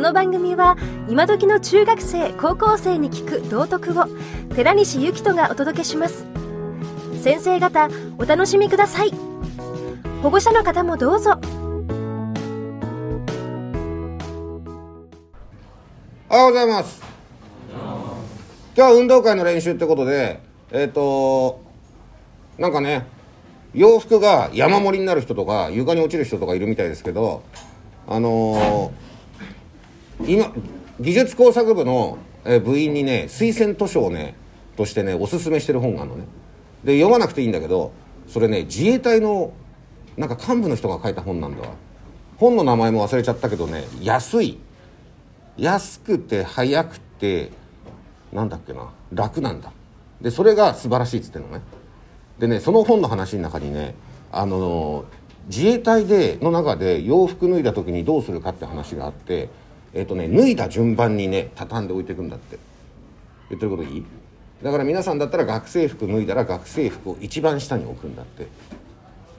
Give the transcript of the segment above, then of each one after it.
の番組は今時の中学生高校生に聞く道徳を寺西幸人がお届けします。先生方お楽しみください。保護者の方もどうぞ。おはようございます。今日は運動会の練習ってことでえっ、となんかね洋服が山盛りになる人とか床に落ちる人とかいるみたいですけどあのー今技術工作部の、部員にね推薦図書をねとしてねおすすめしてる本があるのね。で読まなくていいんだけどそれね自衛隊のなんか幹部の人が書いた本なんだわ。本の名前も忘れちゃったけどね安い。安くて早くてなんだっけな楽なんだ。でそれが素晴らしいっつってんのね。でねその本の話の中にねあの自衛隊での中で洋服脱いだ時にどうするかって話があってえっ、とね脱いだ順番にね畳んで置いていくんだって。言ってることいい？だから皆さんだったら学生服脱いだら学生服を一番下に置くんだって。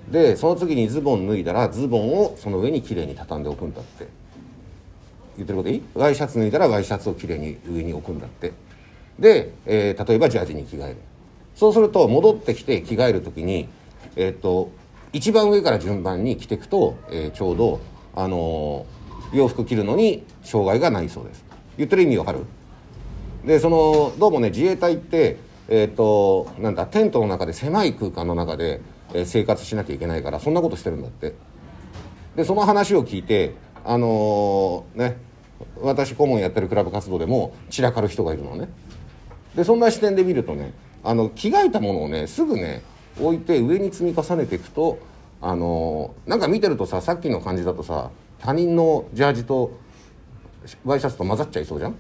でその次にズボン脱いだらズボンをその上にきれいに畳んでおくんだって。言ってることいい？ワイシャツ脱いだらワイシャツをきれいに上に置くんだって。で、えー例えばジャージに着替える。そうすると戻ってきて着替える時にえーっと一番上から順番に着ていくと、えーちょうどあのー洋服着るのに障害がないそうです。言ってる意味わかる？でそのどうもね自衛隊ってえっ、となんだテントの中で狭い空間の中で、え生活しなきゃいけないからそんなことしてるんだって。でその話を聞いてあのーね私顧問やってるクラブ活動でも散らかる人がいるのね。でそんな視点で見るとねあの着替えたものをねすぐね置いて上に積み重ねていくとあのーなんか見てるとささっきの感じだとさ他人のジャージとワイシャツと混ざっちゃいそうじゃん？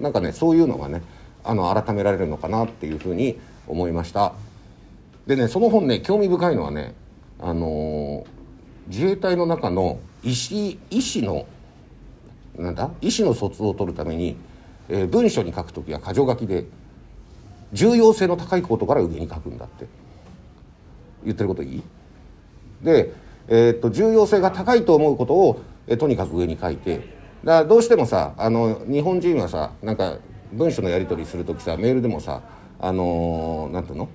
なんかねそういうのがねあの改められるのかなっていうふうに思いました。でねその本ね興味深いのはねあのー自衛隊の中の医師医師のなんだ？医師の卒を取るために、えー文書に書く時は箇条書きで重要性の高いことから上に書くんだって。言ってることいい？で、えーっと重要性が高いと思うことを、えとにかく上に書いて。だからどうしてもさあの日本人はさなんか文章のやり取りする時さメールでもさあのーなんていうの？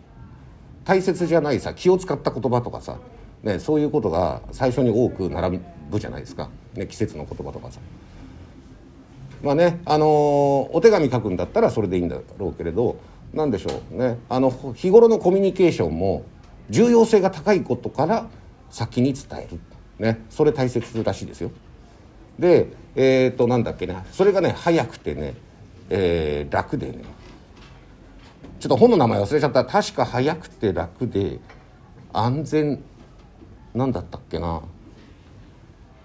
大切じゃないさ気を使った言葉とかさ、ね、そういうことが最初に多く並ぶじゃないですか、ね、季節の言葉とかさ。まあね、あのーお手紙書くんだったらそれでいいんだろうけれど何でしょう？ねあの日頃のコミュニケーションも重要性が高いことから先に伝える、ね、それ大切らしいですよ。でえっ、となんだっけね。それがね早くてね、えー楽でね。ちょっと本の名前忘れちゃった。確か早くて楽で安全なんだったっけな。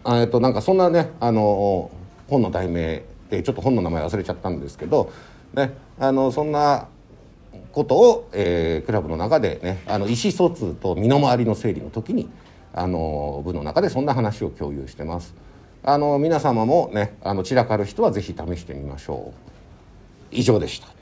あえっとなんかそんなねあの本の題名でちょっと本の名前忘れちゃったんですけど、ね、あのそんなことを、えークラブの中でねあの意思疎通と身の回りの整理の時にあの部の中でそんな話を共有してます。あの皆様もねあの散らかる人はぜひ試してみましょう。以上でした。